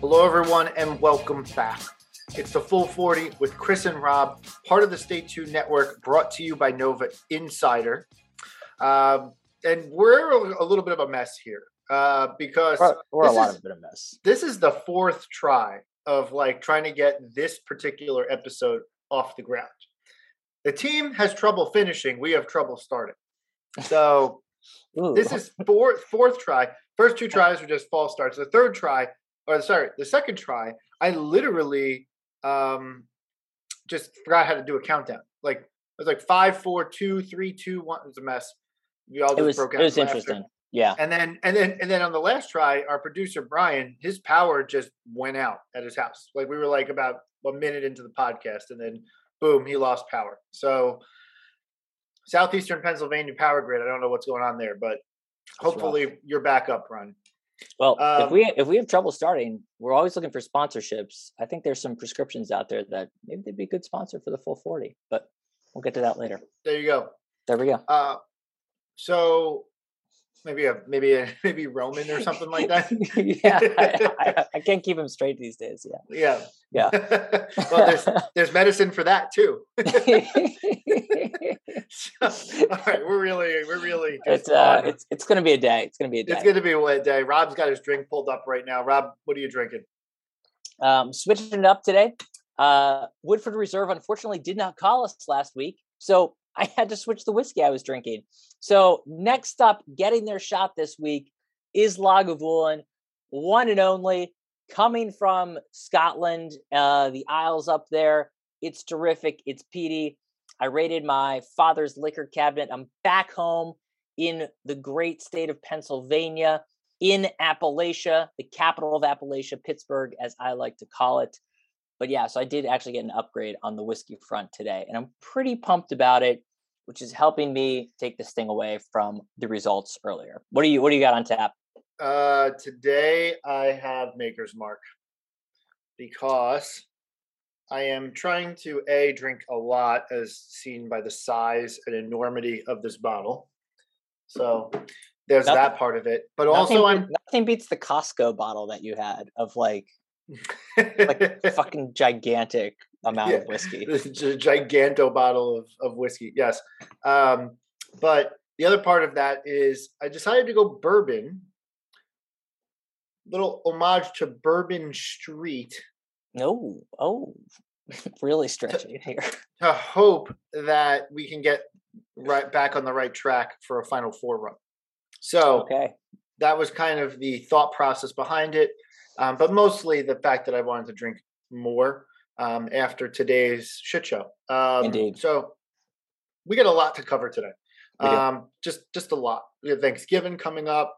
Hello, everyone, and welcome back. It's the Full 40 with Chris and Rob, part of the Stay Tuned Network, brought to you by Nova Insider. Um, and we're a little bit of a mess here uh, because We're, we're a lot is- of bit of mess. this is the fourth try of like trying to get this particular episode off the ground. The team has trouble finishing. We have trouble starting. So this is fourth fourth try. First two tries were just false starts. The third try, or sorry, the second try, I literally um just forgot how to do a countdown. Like it was like five, four, two, three, two, one. It was a mess. We all just it was broke it was laughter. interesting. Yeah. And then and then and then on the last try, our producer Brian, his power just went out at his house. Like we were like about a minute into the podcast, and then boom, he lost power. So southeastern Pennsylvania power grid. I don't know what's going on there, but rough. hopefully you're back up, Ron. Well, Um, if we if we have trouble starting, we're always looking for sponsorships. I think there's some prescriptions out there that maybe they'd be a good sponsor for the full forty, but we'll get to that later. There you go. There we go. Uh, so maybe a maybe a maybe Roman or something like that. yeah, I, I, I can't keep him straight these days. Yeah. Yeah. yeah. well, there's there's medicine for that too. So, all right, we're really we're really it's uh, on- it's it's gonna be a day. It's gonna be a day. It's going to be a wet day. Rob's got his drink pulled up right now. Rob, what are you drinking? Um, switching it up today. Uh, Woodford Reserve unfortunately did not call us last week, so I had to switch the whiskey I was drinking. So next up, getting their shot this week is Lagavulin, one and only, coming from Scotland, uh, the Isles up there. It's terrific. It's peaty. I raided my father's liquor cabinet. I'm back home in the great state of Pennsylvania in Appalachia, the capital of Appalachia, Pittsburgh, as I like to call it. But yeah, so I did actually get an upgrade on the whiskey front today, and I'm pretty pumped about it, which is helping me take this thing away from the results earlier. What do you What do you got on tap? Uh, today I have Maker's Mark because I am trying to a drink a lot, as seen by the size and enormity of this bottle. So there's Nothing- that part of it. But also, I'm nothing beats the Costco bottle that you had of like like a fucking gigantic amount Yeah. of whiskey. gi- giganto bottle of, of whiskey. Yes. Um, but the other part of that is I decided to go bourbon. Little homage to Bourbon Street No, oh, really stretching it here. to hope that we can get right back on the right track for a Final Four run. So Okay, that was kind of the thought process behind it, um, but mostly the fact that I wanted to drink more um, after today's shit show. Um, Indeed. So we got a lot to cover today. Um, just just a lot. We have Thanksgiving coming up.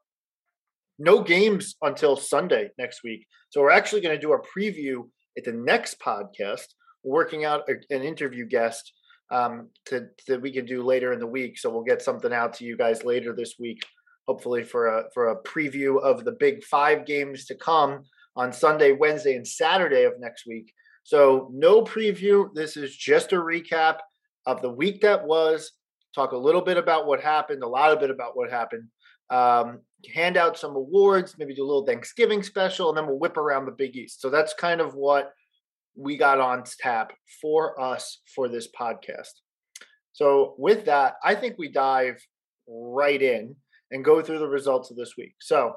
No games until Sunday next week. So we're actually going to do a preview at the next podcast. Working out a, an interview guest um, to that we can do later in the week. So we'll get something out to you guys later this week hopefully for a for a preview of the big five games to come on Sunday, Wednesday, and Saturday of next week. So no preview. This is just a recap of the week that was. Talk a little bit about what happened, a lot of bit about what happened. Um, hand out some awards, maybe do a little Thanksgiving special, and then we'll whip around the Big East. So that's kind of what we got on tap for us for this podcast. So with that, I think we dive right in and go through the results of this week. So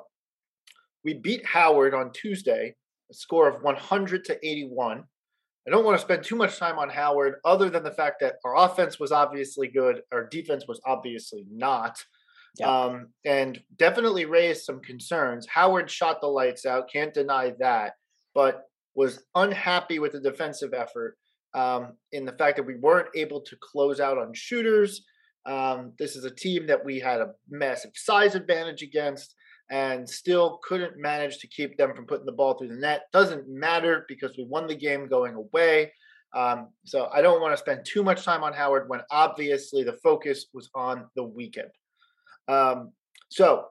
we beat Howard on Tuesday, a score of 100 to 81. I don't want to spend too much time on Howard, other than the fact that our offense was obviously good, our defense was obviously not, Yeah. um, and definitely raised some concerns. Howard shot the lights out, can't deny that, but was unhappy with the defensive effort um, in the fact that we weren't able to close out on shooters. Um, this is a team that we had a massive size advantage against and still couldn't manage to keep them from putting the ball through the net. Doesn't matter because we won the game going away. Um, so I don't want to spend too much time on Howard when obviously the focus was on the weekend. Um, so,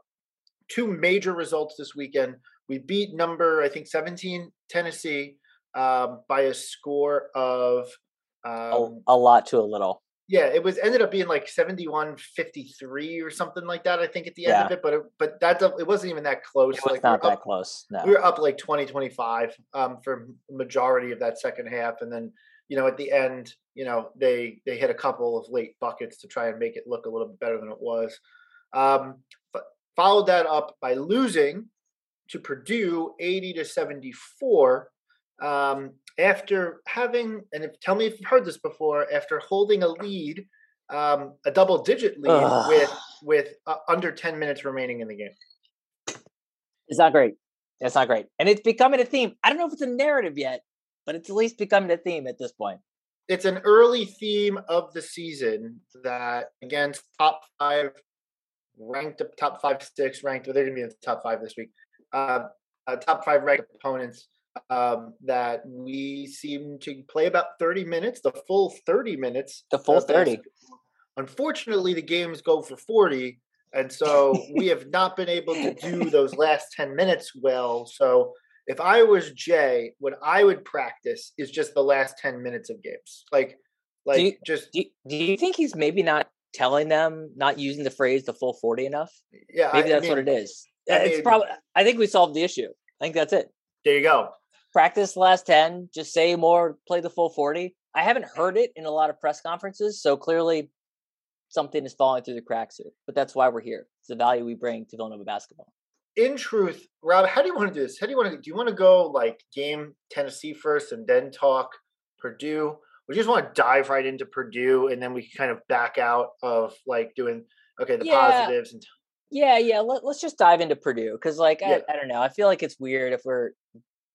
two major results this weekend. We beat number, I think, 17 Tennessee um, by a score of. Um, a, a lot to a little yeah, it was ended up being like 71 53 or something like that, I think, at the end yeah. of it. But it, but that it wasn't even that close. It was like, not we that up, close. No. We were up like 20, 25 um, for majority of that second half. And then, you know, at the end, you know, they they hit a couple of late buckets to try and make it look a little bit better than it was. Um, followed that up by losing to Purdue 80 to 74 um, after having, and if, tell me if you've heard this before, after holding a lead, um, a double digit lead Ugh. with with uh, under 10 minutes remaining in the game. It's not great. It's not great. And it's becoming a theme. I don't know if it's a narrative yet, but it's at least becoming a theme at this point. It's an early theme of the season that against top five ranked top five, six ranked, they're going to be in the top five this week. Uh, uh, top five ranked opponents um, that we seem to play about 30 minutes, the full 30 minutes. The full 30. Unfortunately, the games go for 40. And so we have not been able to do those last 10 minutes well. So if I was Jay, what I would practice is just the last 10 minutes of games. Like, like do you, just. Do you, do you think he's maybe not telling them, not using the phrase the full 40 enough? Yeah. Maybe I, that's I mean, what it is. I it's mean, probably, I think we solved the issue. I think that's it. There you go practice the last 10, just say more, play the full 40. I haven't heard it in a lot of press conferences, so clearly something is falling through the cracks here. But that's why we're here. It's the value we bring to Villanova basketball. In truth, Rob, how do you want to do this? How do you want to do you want to go like game Tennessee first and then talk Purdue? We just want to dive right into Purdue and then we can kind of back out of like doing okay the yeah. positives and yeah, yeah. Let, us just dive into Purdue because, like, yeah. I, I don't know. I feel like it's weird if we're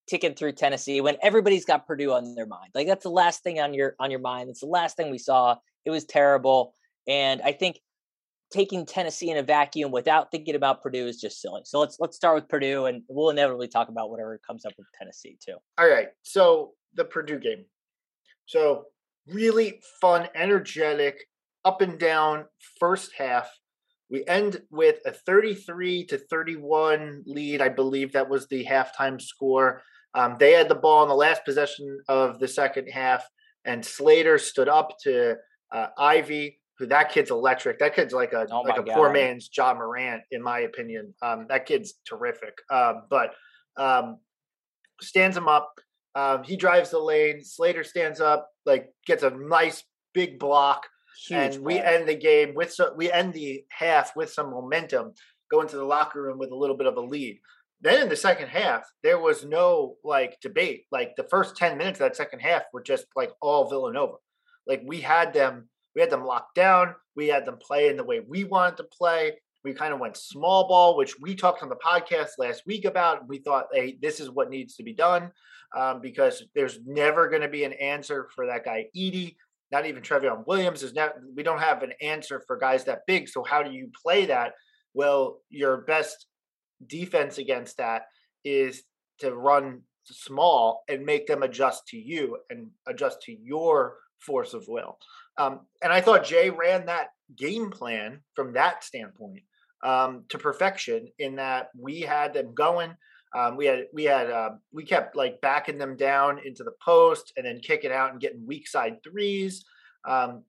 ticking through Tennessee when everybody's got Purdue on their mind. Like that's the last thing on your on your mind. It's the last thing we saw. It was terrible, and I think taking Tennessee in a vacuum without thinking about Purdue is just silly. So let's let's start with Purdue, and we'll inevitably talk about whatever comes up with Tennessee too. All right. So the Purdue game. So really fun, energetic, up and down first half. We end with a 33 to 31 lead. I believe that was the halftime score. Um, they had the ball in the last possession of the second half, and Slater stood up to uh, Ivey, who that kid's electric. That kid's like a oh like a God. poor man's Ja Morant, in my opinion. Um, that kid's terrific. Um, but um, stands him up. Um, he drives the lane. Slater stands up, like gets a nice big block, Huge and play. we end the game with so, we end the half with some momentum. Go into the locker room with a little bit of a lead. Then in the second half, there was no like debate. Like the first 10 minutes of that second half were just like all Villanova. Like we had them, we had them locked down. We had them play in the way we wanted to play. We kind of went small ball, which we talked on the podcast last week about. We thought, hey, this is what needs to be done um, because there's never going to be an answer for that guy Edey. Not even Trevion Williams is not. We don't have an answer for guys that big. So how do you play that? Well, your best defense against that is to run small and make them adjust to you and adjust to your force of will. Um, and I thought Jay ran that game plan from that standpoint um, to perfection. In that we had them going, um, we had we had uh, we kept like backing them down into the post and then kicking out and getting weak side threes. Um,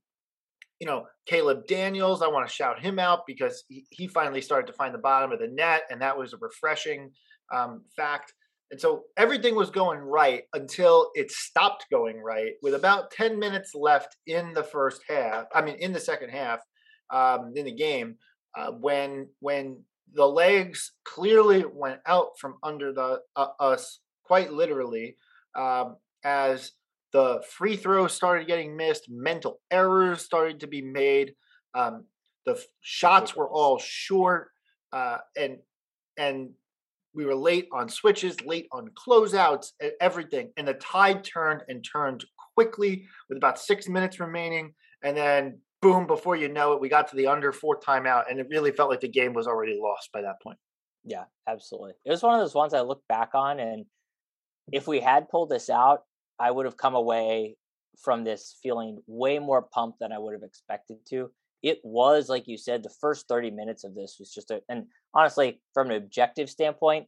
you know, Caleb Daniels, I want to shout him out because he, he finally started to find the bottom of the net, and that was a refreshing um, fact. And so everything was going right until it stopped going right with about 10 minutes left in the first half. I mean, in the second half, um, in the game, uh, when when the legs clearly went out from under the uh, us, quite literally, um, as the free throws started getting missed, mental errors started to be made. Um, the shots were all short, uh, and and we were late on switches, late on closeouts, everything. And the tide turned and turned quickly with about six minutes remaining, and then boom! Before you know it, we got to the under four timeout, and it really felt like the game was already lost by that point. Yeah, absolutely. It was one of those ones I look back on, and if we had pulled this out, I would have come away from this feeling way more pumped than I would have expected to. it was like you said, the first 30 minutes of this was just a, and honestly, from an objective standpoint,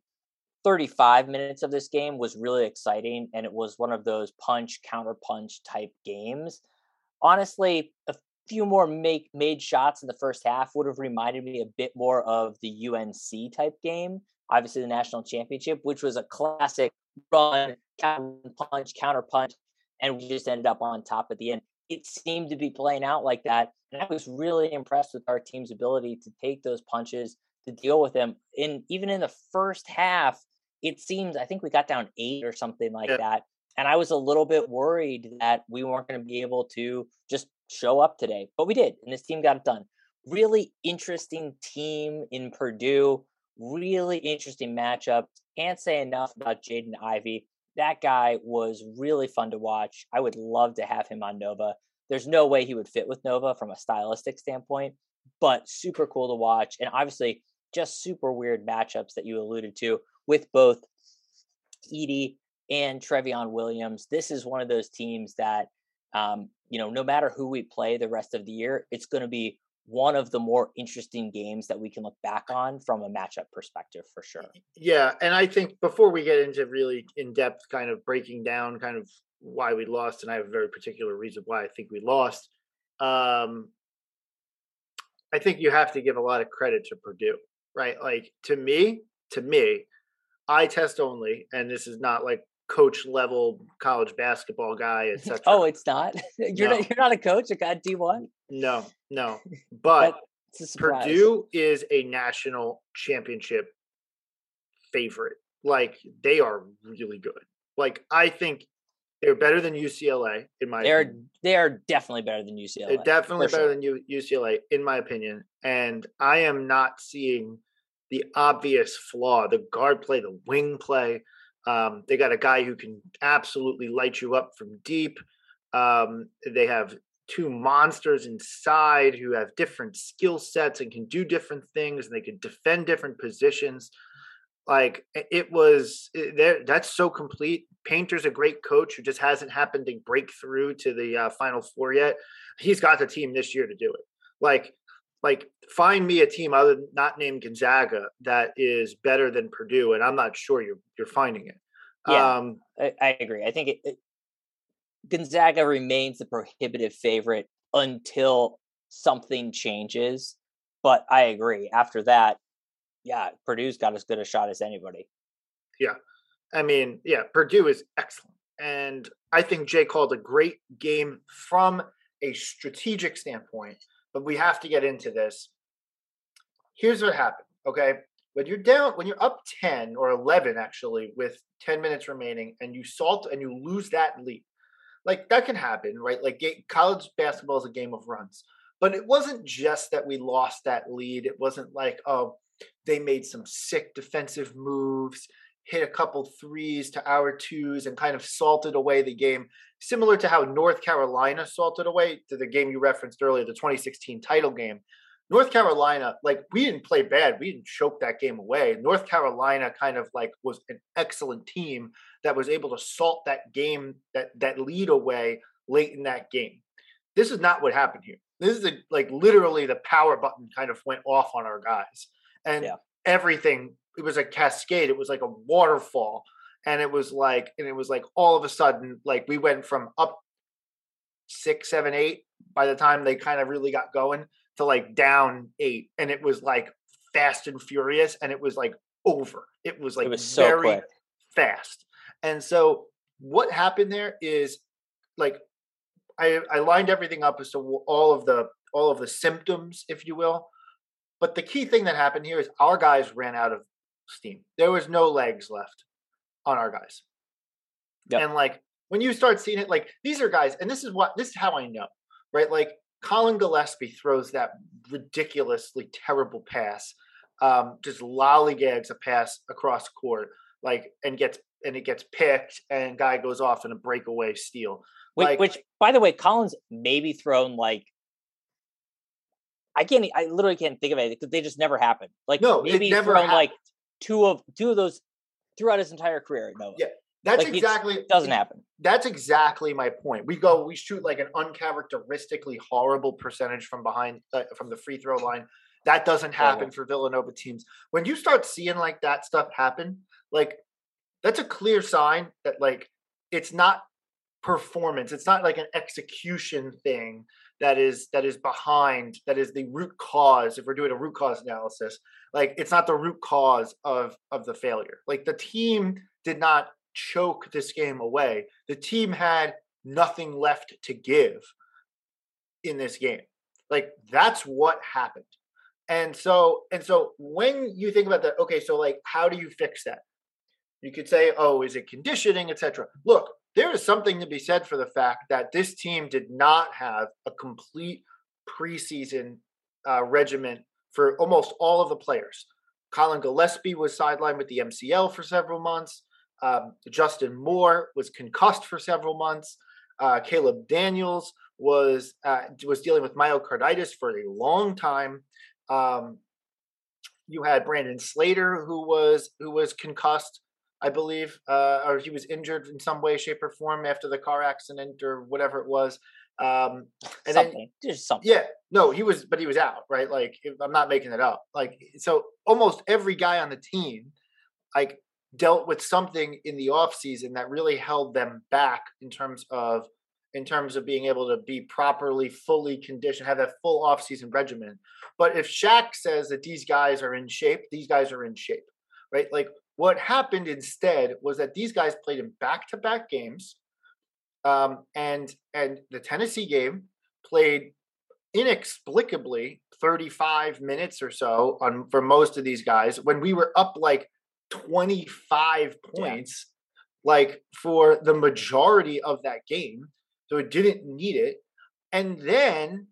35 minutes of this game was really exciting and it was one of those punch counter punch type games honestly a few more make made shots in the first half would have reminded me a bit more of the UNC type game obviously the national championship which was a classic run punch counter punch and we just ended up on top at the end it seemed to be playing out like that and i was really impressed with our team's ability to take those punches to deal with them And even in the first half it seems I think we got down eight or something like that. And I was a little bit worried that we weren't going to be able to just show up today, but we did, and this team got it done. Really interesting team in Purdue. Really interesting matchup. Can't say enough about Jaden Ivey. That guy was really fun to watch. I would love to have him on Nova. There's no way he would fit with Nova from a stylistic standpoint, but super cool to watch. And obviously, just super weird matchups that you alluded to with both Edey and Trevion Williams. This is one of those teams that, um, you know, no matter who we play the rest of the year, it's going to be one of the more interesting games that we can look back on from a matchup perspective for sure. Yeah. And I think before we get into really in depth kind of breaking down kind of why we lost, and I have a very particular reason why I think we lost. Um, I think you have to give a lot of credit to Purdue, right? Like to me, to me, I test only, and this is not like coach level college basketball guy, etc. oh, it's not. you're no. not. You're not a coach. A guy D one. No, no. But Purdue is a national championship favorite. Like they are really good. Like I think they're better than UCLA in my. They're opinion. they are definitely better than UCLA. They're definitely better sure. than UCLA in my opinion, and I am not seeing the obvious flaw the guard play, the wing play. Um, they got a guy who can absolutely light you up from deep. Um, they have two monsters inside who have different skill sets and can do different things, and they can defend different positions. Like it was, there. That's so complete. Painter's a great coach who just hasn't happened to break through to the uh, Final Four yet. He's got the team this year to do it. Like like find me a team other than not named Gonzaga that is better than Purdue, and I'm not sure you're you're finding it. Yeah, um, I, I, agree. I think it, it, Gonzaga remains the prohibitive favorite until something changes. But I agree. After that, yeah, Purdue's got as good a shot as anybody. Yeah, I mean, yeah, Purdue is excellent, and I think Jay called a great game from a strategic standpoint but we have to get into this. Here's what happened. Okay. When you're down, when you're up 10 or 11, actually, with 10 minutes remaining, and you salt and you lose that lead, like that can happen, right? Like college basketball is a game of runs. But it wasn't just that we lost that lead. It wasn't like, oh, they made some sick defensive moves hit a couple threes to our twos and kind of salted away the game, similar to how North Carolina salted away to the game you referenced earlier, the 2016 title game. North Carolina, like we didn't play bad. We didn't choke that game away. North Carolina kind of like was an excellent team that was able to salt that game, that that lead away late in that game. This is not what happened here. This is a, like literally the power button kind of went off on our guys, and yeah. everything it was a cascade. It was like a waterfall, and it was like, and it was like all of a sudden, like we went from up six, seven, eight by the time they kind of really got going to like down eight, and it was like fast and furious, and it was like over. It was like it was so very quick. fast, and so what happened there is like I, I lined everything up as to all of the all of the symptoms, if you will. But the key thing that happened here is our guys ran out of steam. There was no legs left on our guys. Yep. And like when you start seeing it, like these are guys, and this is what this is how I know, right? Like Colin Gillespie throws that ridiculously terrible pass, um, just lollygags a pass across court, like and gets and it gets picked, and guy goes off in a breakaway steal. Which, like, which by the way, Colin's maybe thrown like I can't. I literally can't think of it because they just never happened. Like no, maybe never thrown happened. like two of two of those throughout his entire career. No, yeah, That's Like, exactly doesn't happen. That's exactly my point. We go, we shoot like an uncharacteristically horrible percentage from behind, uh, from the free throw line. That doesn't happen for Villanova teams. When you start seeing like that stuff happen, like that's a clear sign that like it's not performance. It's not like an execution thing that is that is behind that is the root cause. If we're doing a root cause analysis, like it's not the root cause of of the failure. Like the team did not choke this game away. The team had nothing left to give in this game. Like that's what happened. And so and so when you think about that, okay, so like how do you fix that? You could say, oh, is it conditioning, etc. Look, there is something to be said for the fact that this team did not have a complete preseason uh, regiment for almost all of the players. Colin Gillespie was sidelined with the MCL for several months. Um, Justin Moore was concussed for several months. Uh, Caleb Daniels was uh, was dealing with myocarditis for a long time. Um, you had Brandon Slater, who was who was concussed, I believe, uh, or he was injured in some way, shape, or form after the car accident or whatever it was. Um, and then something. There's something. yeah, no, he was, but he was out, right? Like I'm not making it up. Like so, almost every guy on the team, like dealt with something in the off season that really held them back in terms of in terms of being able to be properly, fully conditioned, have that full off season regimen. But if Shaq says that these guys are in shape, these guys are in shape, right? Like what happened instead was that these guys played in back to back games. Um, and and the Tennessee game played inexplicably 35 minutes or so on for most of these guys when we were up like 25 points like for the majority of that game so it didn't need it and then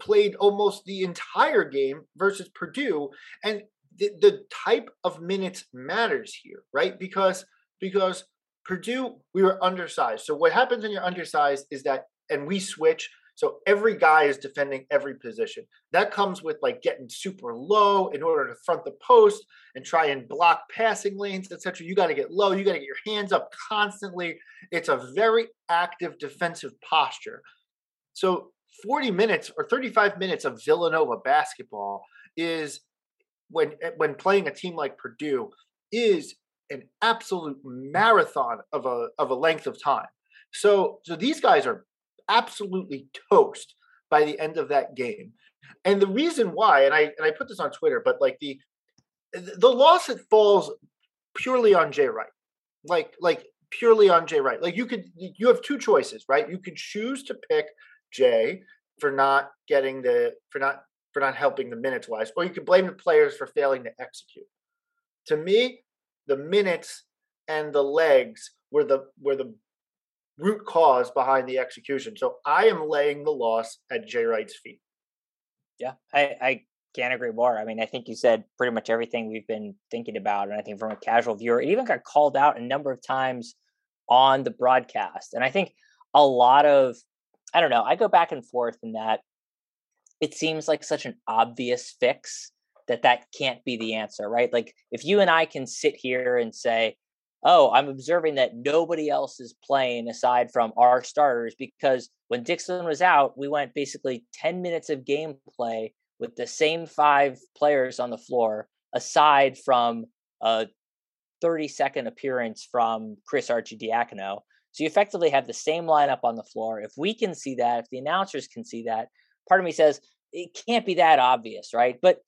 played almost the entire game versus Purdue and the, the type of minutes matters here right because because Purdue we were undersized so what happens when you're undersized is that and we switch so every guy is defending every position. That comes with like getting super low in order to front the post and try and block passing lanes, etc. You got to get low. You got to get your hands up constantly. It's a very active defensive posture. So 40 minutes or 35 minutes of Villanova basketball is when eh, when playing a team like Purdue is an absolute marathon of a of a length of time. So so these guys are absolutely toast by the end of that game. And the reason why, and I and I put this on Twitter, but like the the loss it falls purely on Jay Wright. Like like purely on Jay Wright. Like you could you have two choices, right? You could choose to pick Jay for not getting the for not for not helping the minutes wise, or you could blame the players for failing to execute. To me, the minutes and the legs were the were the root cause behind the execution. So I am laying the loss at Jay Wright's feet. Yeah, I, I can't agree more. I mean, I think you said pretty much everything we've been thinking about. And I think from a casual viewer, it even got called out a number of times on the broadcast. And I think a lot of, I don't know, I go back and forth in that it seems like such an obvious fix that that can't be the answer, right? Like if you and I can sit here and say, oh, I'm observing that nobody else is playing aside from our starters because when Dixon was out, we went basically 10 minutes of gameplay with the same five players on the floor, aside from a 30 second appearance from Chris Arcidiacono. So you effectively have the same lineup on the floor. If we can see that, if the announcers can see that, part of me says it can't be that obvious, right? But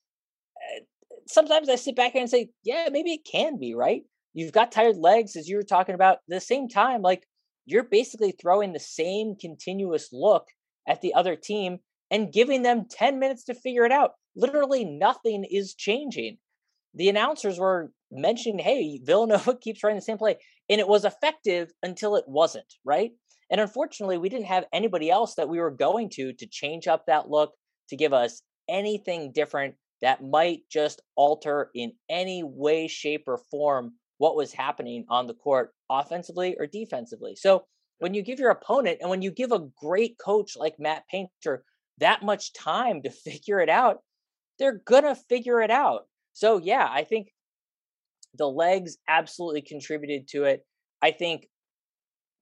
uh, sometimes I sit back and say, yeah, maybe it can be, right? You've got tired legs, as you were talking about. The same time, like you're basically throwing the same continuous look at the other team and giving them 10 minutes to figure it out. Literally nothing is changing. The announcers were mentioning, hey, Villanova keeps running the same play. And it was effective until it wasn't, right? And unfortunately, we didn't have anybody else that we were going to to change up that look, to give us anything different that might just alter in any way, shape, or form what was happening on the court offensively or defensively. So when you give your opponent and when you give a great coach like Matt Painter that much time to figure it out, they're going to figure it out. So yeah, I think the legs absolutely contributed to it. I think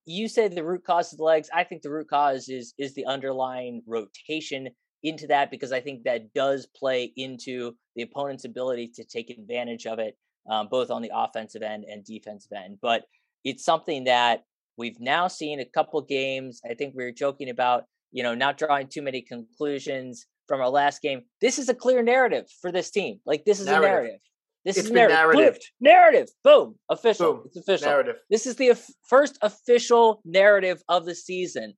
you said the root cause of the legs. I think the root cause is is the underlying rotation into that because I think that does play into the opponent's ability to take advantage of it, um, both on the offensive end and defensive end. But it's something that we've now seen a couple games. I think we were joking about, you know, not drawing too many conclusions from our last game. This is a clear narrative for this team. Like this is narrative. a narrative. This it's is narrative. narrative. narrative. Boom. Official. Boom. It's official. Narrative. This is the first official narrative of the season.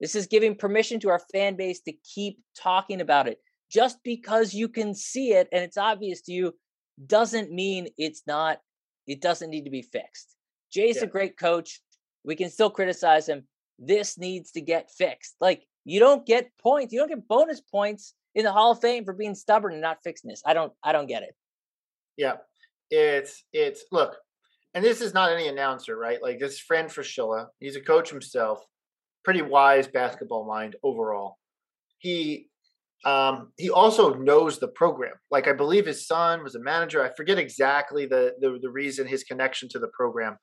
This is giving permission to our fan base to keep talking about it. Just because you can see it and it's obvious to you doesn't mean it's not, it doesn't need to be fixed. Jay's yeah. a great coach. We can still criticize him. This needs to get fixed. Like, you don't get points, you don't get bonus points in the Hall of Fame for being stubborn and not fixing this. I don't I don't get it. Yeah. It's it's look, and this is not any announcer, right? Like this is Fran Fraschilla. He's a coach himself, pretty wise basketball mind overall. He um, he also knows the program. Like I believe his son was a manager. I forget exactly the, the the reason his connection to the program,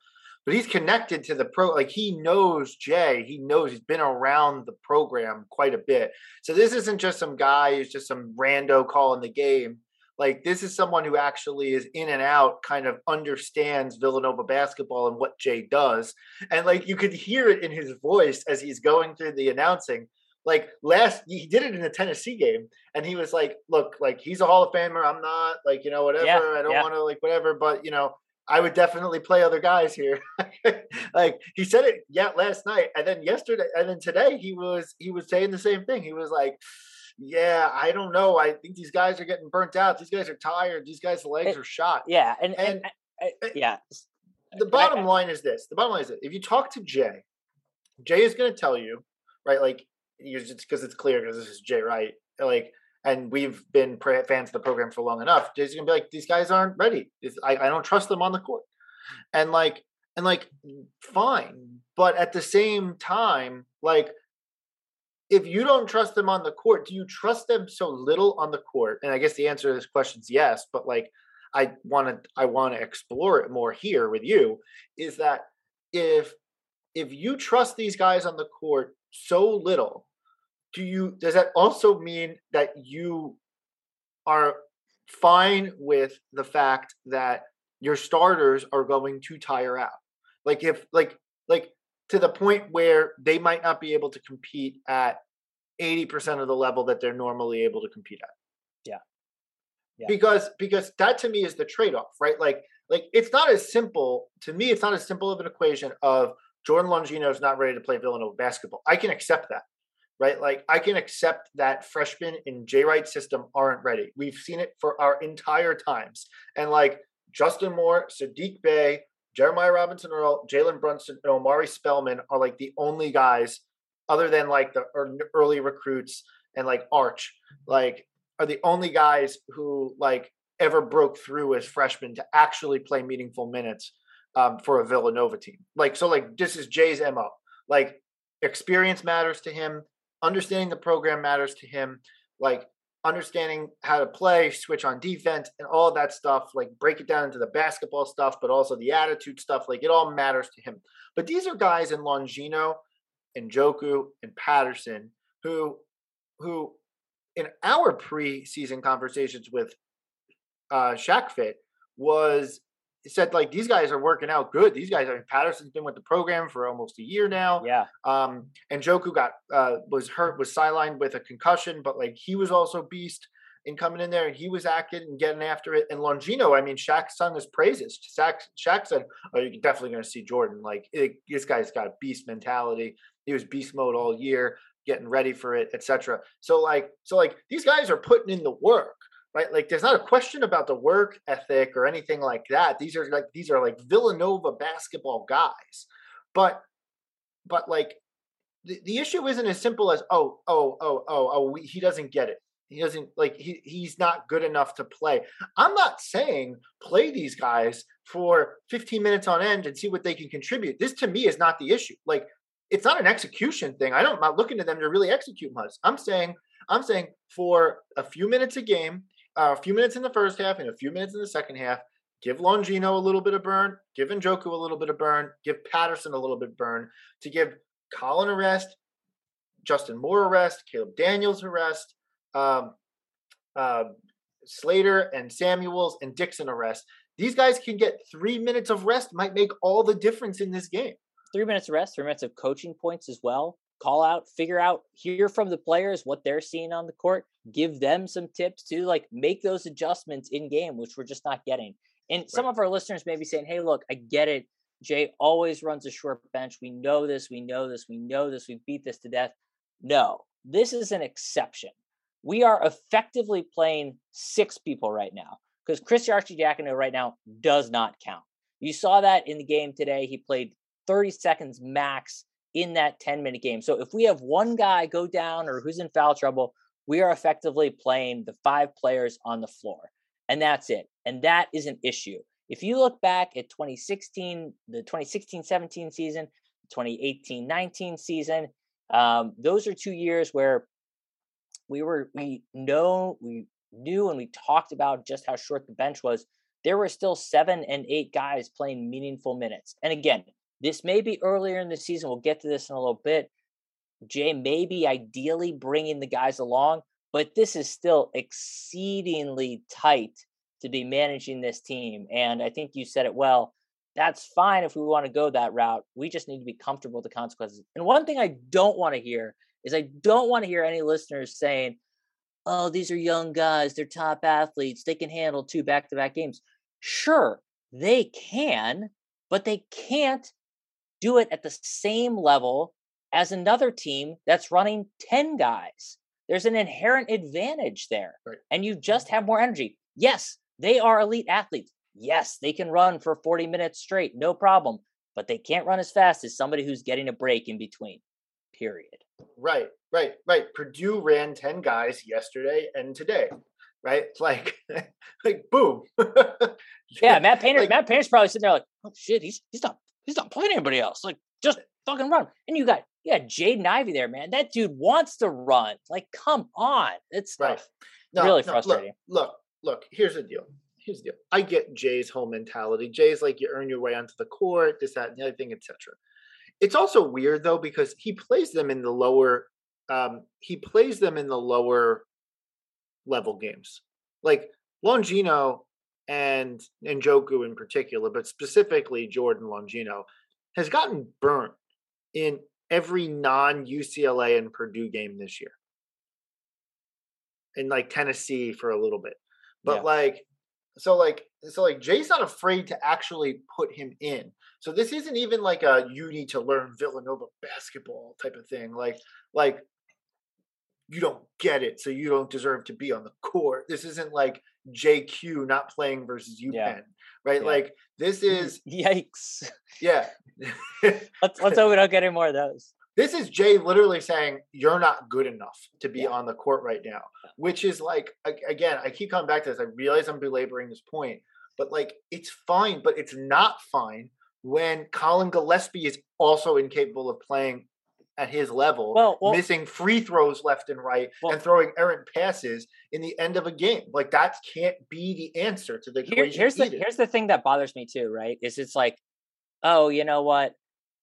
but he's connected to the pro. Like he knows Jay. He knows he's been around the program quite a bit. So this isn't just some guy who's just some rando calling the game. Like this is someone who actually is in and out, kind of understands Villanova basketball and what Jay does. And like you could hear it in his voice as he's going through the announcing. Like last, he did it in the Tennessee game, and he was like, "Look, like he's a Hall of Famer. I'm not. Like you know, whatever. Yeah, I don't yeah. want to like whatever. But you know, I would definitely play other guys here. like he said it yeah last night, and then yesterday, and then today he was he was saying the same thing. He was like, "Yeah, I don't know. I think these guys are getting burnt out. These guys are tired. These guys' legs It- are shot." Yeah, and and, And- I- yeah, The Can I- bottom line is this: the bottom line is that if you talk to Jay, Jay is going to tell you, right? Like, you just because it's clear because this is Jay, right? Like, and we've been fans of the program for long enough. Jay's going to be like, these guys aren't ready. I, I don't trust them on the court, and like, and like, fine, but at the same time, like. If you don't trust them on the court, do you trust them so little on the court? And I guess the answer to this question is yes. But like, I want to I want to explore it more here with you is that if if you trust these guys on the court so little, do you does that also mean that you are fine with the fact that your starters are going to tire out? Like if like like to the point where they might not be able to compete at 80% of the level that they're normally able to compete at. Yeah. yeah. because because that to me is the trade-off right? Like like it's not as simple to me it's not as simple of an equation of jordan longino is not ready to play villanova basketball. I can accept that right? Like i can accept that freshmen in j Wright's system aren't ready. We've seen it for our entire times. And like justin moore saddiq bey jeremiah robinson earl jalen brunson and omari spellman are like the only guys other than like the early recruits and like arch like are the only guys who like ever broke through as freshmen to actually play meaningful minutes um, for a Villanova team. Like so, like this is Jay's mo. Like experience matters to him. Understanding the program matters to him. Like understanding how to play, switch on defense, and all that stuff. Like break it down into the basketball stuff, but also the attitude stuff. Like it all matters to him. But these are guys in Longino and Njoku and Patterson who who in our preseason conversations with uh Shaq Fit was said like these guys are working out good. These guys, I mean, Patterson's been with the program for almost a year now. yeah, Um, and Njoku got uh was hurt, was sidelined with a concussion, but like he was also beast in coming in there and he was acting and getting after it. And Longino, I mean, Shaq sung his praises. Shaq, Shaq said, "Oh, you're definitely going to see Jordan. Like it, this guy's got beast mentality. He was beast mode all year, getting ready for it, etc." So like, so like these guys are putting in the work. Right, like there's not a question about the work ethic or anything like that. These are like these are like Villanova basketball guys, but but like the, the issue isn't as simple as oh oh oh oh oh we, he doesn't get it. He doesn't like he he's not good enough to play. I'm not saying play these guys for 15 minutes on end and see what they can contribute. This to me is not the issue. Like it's not an execution thing. I don't I'm not looking to them to really execute much. I'm saying i'm saying for a few minutes a game a few minutes in the first half and a few minutes in the second half give Longino a little bit of burn, give Njoku a little bit of burn, give Patterson a little bit of burn, to give Colin a rest, Justin Moore a rest, Caleb Daniels a rest, um, uh, Slater and Samuels and Dixon a rest. These guys can get three minutes of rest, might make all the difference in this game. Three minutes of rest, three minutes of coaching points as well. Call out, figure out, hear from the players what they're seeing on the court, give them some tips to like make those adjustments in game, which we're just not getting. And some of our listeners may be saying, hey, look, I get it. Jay always runs a short bench. We know this. We know this. We know this. We beat this to death. No, this is an exception. We are effectively playing six people right now because Chris Arcidiacono right now does not count. You saw that in the game today. He played 30 seconds max in that 10 minute game. So if we have one guy go down or who's in foul trouble, we are effectively playing the five players on the floor. And that's it. And that is an issue. If you look back at 2016, the 2016 17 season, 2018 19 season, um, those are two years where we were, we know, we knew and we talked about just how short the bench was. There were still seven and eight guys playing meaningful minutes. And again, this may be earlier in the season. We'll get to this in a little bit. Jay may be ideally bringing the guys along, but this is still exceedingly tight to be managing this team. And I think you said it well. That's fine if we want to go that route. We just need to be comfortable with the consequences. And one thing I don't want to hear is I don't want to hear any listeners saying, oh, these are young guys, they're top athletes, they can handle two back to back games. Sure, they can, but they can't do it at the same level as another team that's running 10 guys. There's an inherent advantage there. Right. And you mm-hmm. just have more energy. Yes, they are elite athletes. Yes, they can run for 40 minutes straight, no problem, but they can't run as fast as somebody who's getting a break in between. Period. Right, right, right. Purdue ran 10 guys yesterday and today. Right? Like like boom. yeah, Matt Painter like, Matt Painter's probably sitting there like, oh shit, he's he's not he's not playing anybody else. Like just fucking run. And you got yeah, Jaden Ivey there, man. That dude wants to run. Like, come on. It's right. No, really no, frustrating. Look, look, look, here's the deal. Here's the deal. I get Jay's whole mentality. Jay's like you earn your way onto the court, this, that, and the other thing, etc. It's also weird though because he plays them in the lower. Um, he plays them in the lower level games, like Longino and Njoku in particular, but specifically Jordan Longino has gotten burnt in every non UCLA and Purdue game this year. In like Tennessee for a little bit. But yeah. like so like so like Jay's not afraid to actually put him in. So this isn't even like a you need to learn Villanova basketball type of thing. Like like you don't get it, so you don't deserve to be on the court. This isn't like JQ not playing versus UPenn, yeah. right? Yeah. Like this is yikes. Yeah. let's let's hope we don't get any more of those. This is Jay literally saying you're not good enough to be yeah. on the court right now, which is like again, I keep coming back to this. I realize I'm belaboring this point, but like it's fine, but it's not fine when Colin Gillespie is also incapable of playing at his level, well, well, missing free throws left and right well, and throwing errant passes in the end of a game. Like that can't be the answer to the here, Here's the here's the thing that bothers me too, right? Is it's like, oh, you know what?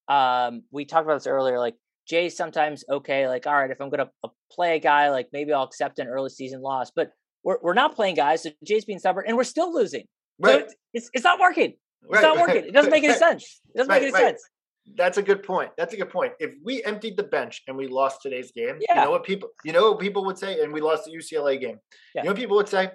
Um, we talked about this earlier. Like Jay's sometimes okay, like, all right, if I'm going to uh, play a guy, like maybe I'll accept an early season loss. But we're, we're not playing guys. So Jay's being stubborn and we're still losing. Right. So it's, it's not working. It's right. not working. It doesn't make any sense. It doesn't right. make any sense. That's a good point. That's a good point. If we emptied the bench and we lost today's game, yeah. you know what people, you know what people would say, and we lost the UCLA game. Yeah. You know what people would say?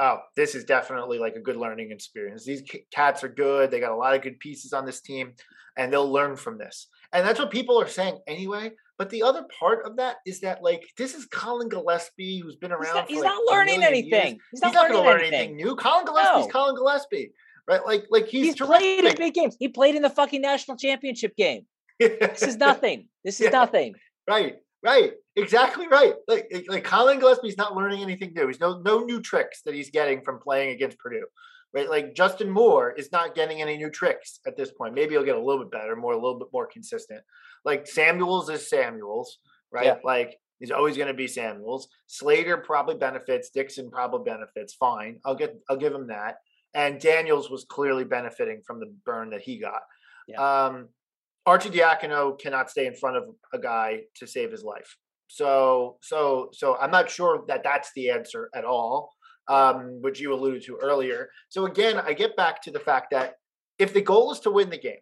Oh, this is definitely like a good learning experience. These cats are good. They got a lot of good pieces on this team, and they'll learn from this. And that's what people are saying anyway. But the other part of that is that like this is Colin Gillespie who's been around. He's not, he's like not learning anything. Years. He's not, not going to learn anything. anything new. Colin Gillespie's no. Colin Gillespie, right? Like like he's, he's played in big games. He played in the fucking national championship game. this is nothing. This is yeah. nothing. Right. Right. Exactly right. Like like Colin Gillespie's not learning anything new. He's no no new tricks that he's getting from playing against Purdue right? Like Justin Moore is not getting any new tricks at this point. Maybe he'll get a little bit better, more a little bit more consistent. Like Samuels is Samuels, right? Yeah. Like he's always going to be Samuels. Slater probably benefits. Dixon probably benefits. Fine, I'll get I'll give him that. And Daniels was clearly benefiting from the burn that he got. Yeah. Um, Arcidiacono cannot stay in front of a guy to save his life. So, so, so I'm not sure that that's the answer at all, um, which you alluded to earlier. So again, I get back to the fact that if the goal is to win the game,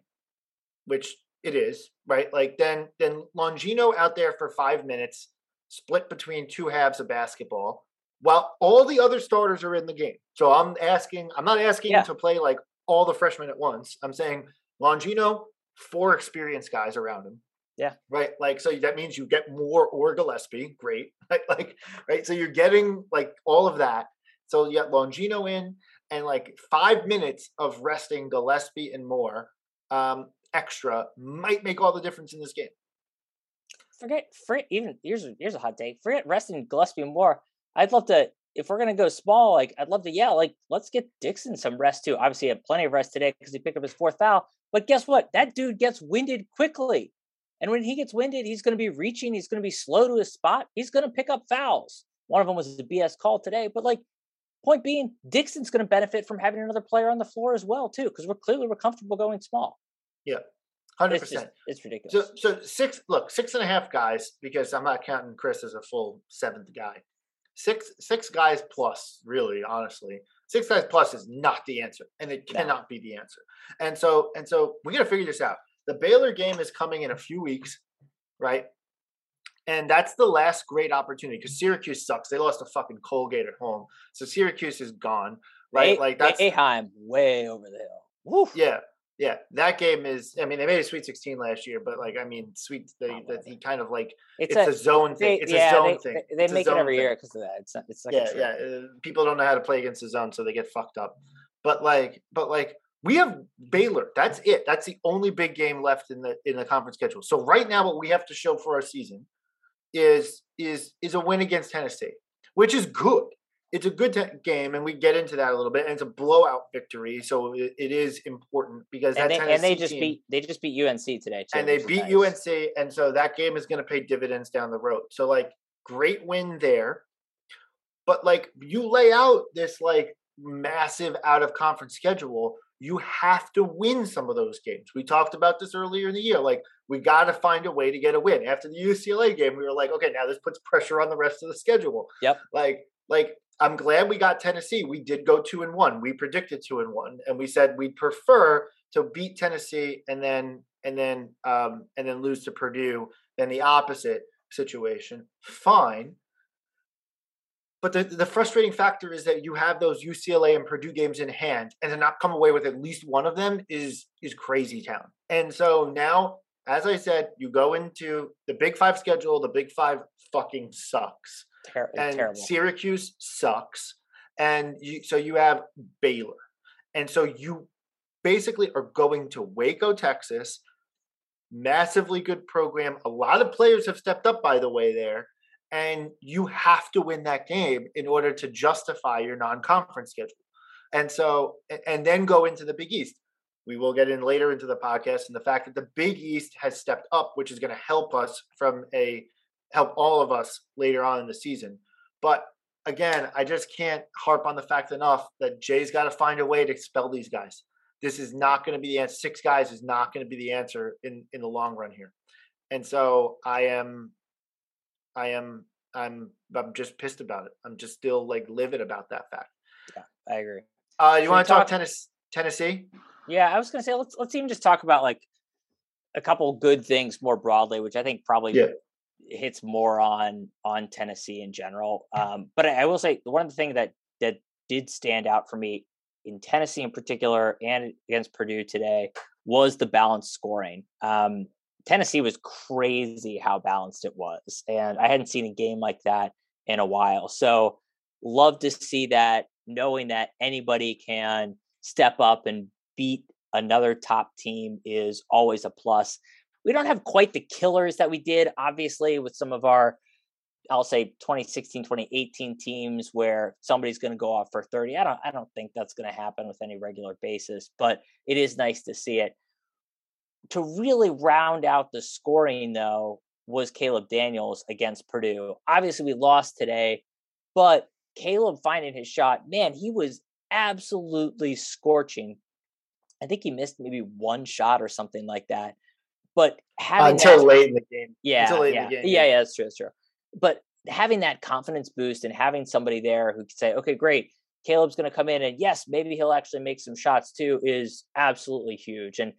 which it is, right? Like then, then Longino out there for five minutes, split between two halves of basketball, while all the other starters are in the game. So I'm asking, I'm not asking Yeah. to play like all the freshmen at once. I'm saying Longino, four experienced guys around him. Yeah. Right. Like, so that means you get more or Gillespie. Great. Right. Like, right. So you're getting like all of that. So you got Longino in and like five minutes of resting Gillespie and Moore um, extra might make all the difference in this game. forget forget even here's a, here's a hot take. Forget resting Gillespie and Moore. I'd love to if we're gonna go small. Like I'd love to yeah. Like let's get Dixon some rest too. Obviously, he had plenty of rest today because he picked up his fourth foul. But guess what? That dude gets winded quickly, and when he gets winded, he's gonna be reaching. He's gonna be slow to his spot. He's gonna pick up fouls. One of them was a BS call today. But like point being, Dixon's gonna benefit from having another player on the floor as well too because we're clearly we're comfortable going small. Yeah. Hundred percent. it's ridiculous. So, so six. Look, six and a half guys because I'm not counting Chris as a full seventh guy. Six, six guys plus. Really, honestly, six guys plus is not the answer, and it No. cannot be the answer. And so, and so, we got to figure this out. The Baylor game is coming in a few weeks, right? And that's the last great opportunity because Syracuse sucks. They lost to fucking Colgate at home, so Syracuse is gone, right? A- like that's Boeheim way over the hill. Woof. yeah, yeah. That game is. I mean, they made a Sweet Sixteen last year, but like, I mean, Sweet. They, Oh, that he kind of like It's, it's, a a, zone thing. It's yeah, a zone they, thing. They, they make it every thing. year because of that. It's not, it's like Yeah, yeah. uh, People don't know how to play against the zone, so they get fucked up. But like, but like, we have Baylor. That's it. That's the only big game left in the in the conference schedule. So right now, what we have to show for our season is is is a win against Tennessee, which is good. It's a good te- game, and we get into that a little bit. And it's a blowout victory, so it, it is important because and they, and they just team, beat they just beat UNC today too. and they beat nice. UNC, and so that game is going to pay dividends down the road. So like great win there, but like you lay out this like massive out of conference schedule, you have to win some of those games. We talked about this earlier in the year. Like we got to find a way to get a win. After the UCLA game, we were like, okay, now this puts pressure on the rest of the schedule. Yep. Like like I'm glad we got Tennessee. We did go two and one. We predicted two and one, and we said we'd prefer to beat Tennessee and then and then um, and then lose to Purdue than the opposite situation. Fine. But the, the frustrating factor is that you have those UCLA and Purdue games in hand, and to not come away with at least one of them is is crazy town. And so now, as I said, you go into the Big Five schedule. The Big Five fucking sucks Ter- and terrible. Syracuse sucks, and you, so you have Baylor, and so you basically are going to Waco, Texas. Massively good program. A lot of players have stepped up, by the way, there, and you have to win that game in order to justify your non-conference schedule. And so, and then go into the Big East. We will get in later into the podcast and the fact that the Big East has stepped up, which is going to help us from a help all of us later on in the season. But again, I just can't harp on the fact enough that Jay's got to find a way to expel these guys. This is not going to be the answer. Six guys is not going to be the answer in in the long run here. And so I am, I am, I'm, I'm just pissed about it. I'm just still like livid about that fact. Yeah, I agree. Uh, you Should want to talk talk- tennis, Tennessee? Yeah, I was gonna say let's let's even just talk about like a couple good things more broadly, which I think probably Yeah. Hits more on on Tennessee in general. Um, but I, I will say one of the things that that did stand out for me in Tennessee in particular and against Purdue today was the balanced scoring. Um, Tennessee was crazy how balanced it was, and I hadn't seen a game like that in a while. So love to see that, knowing that anybody can step up and beat another top team is always a plus. We don't have quite the killers that we did, obviously, with some of our, I'll say 2016, 2018 teams where somebody's going to go off for 30. I don't, I don't think that's going to happen with any regular basis, but it is nice to see it. To really round out the scoring, though, was Caleb Daniels against Purdue. Obviously, we lost today, but Caleb finding his shot, man, he was absolutely scorching. I think he missed maybe one shot or something like that. But having until that, late in the game, yeah, until late yeah, in the game, yeah, yeah, that's true, that's true. But having that confidence boost and having somebody there who can say, okay, great, Caleb's going to come in and yes, maybe he'll actually make some shots too is absolutely huge. And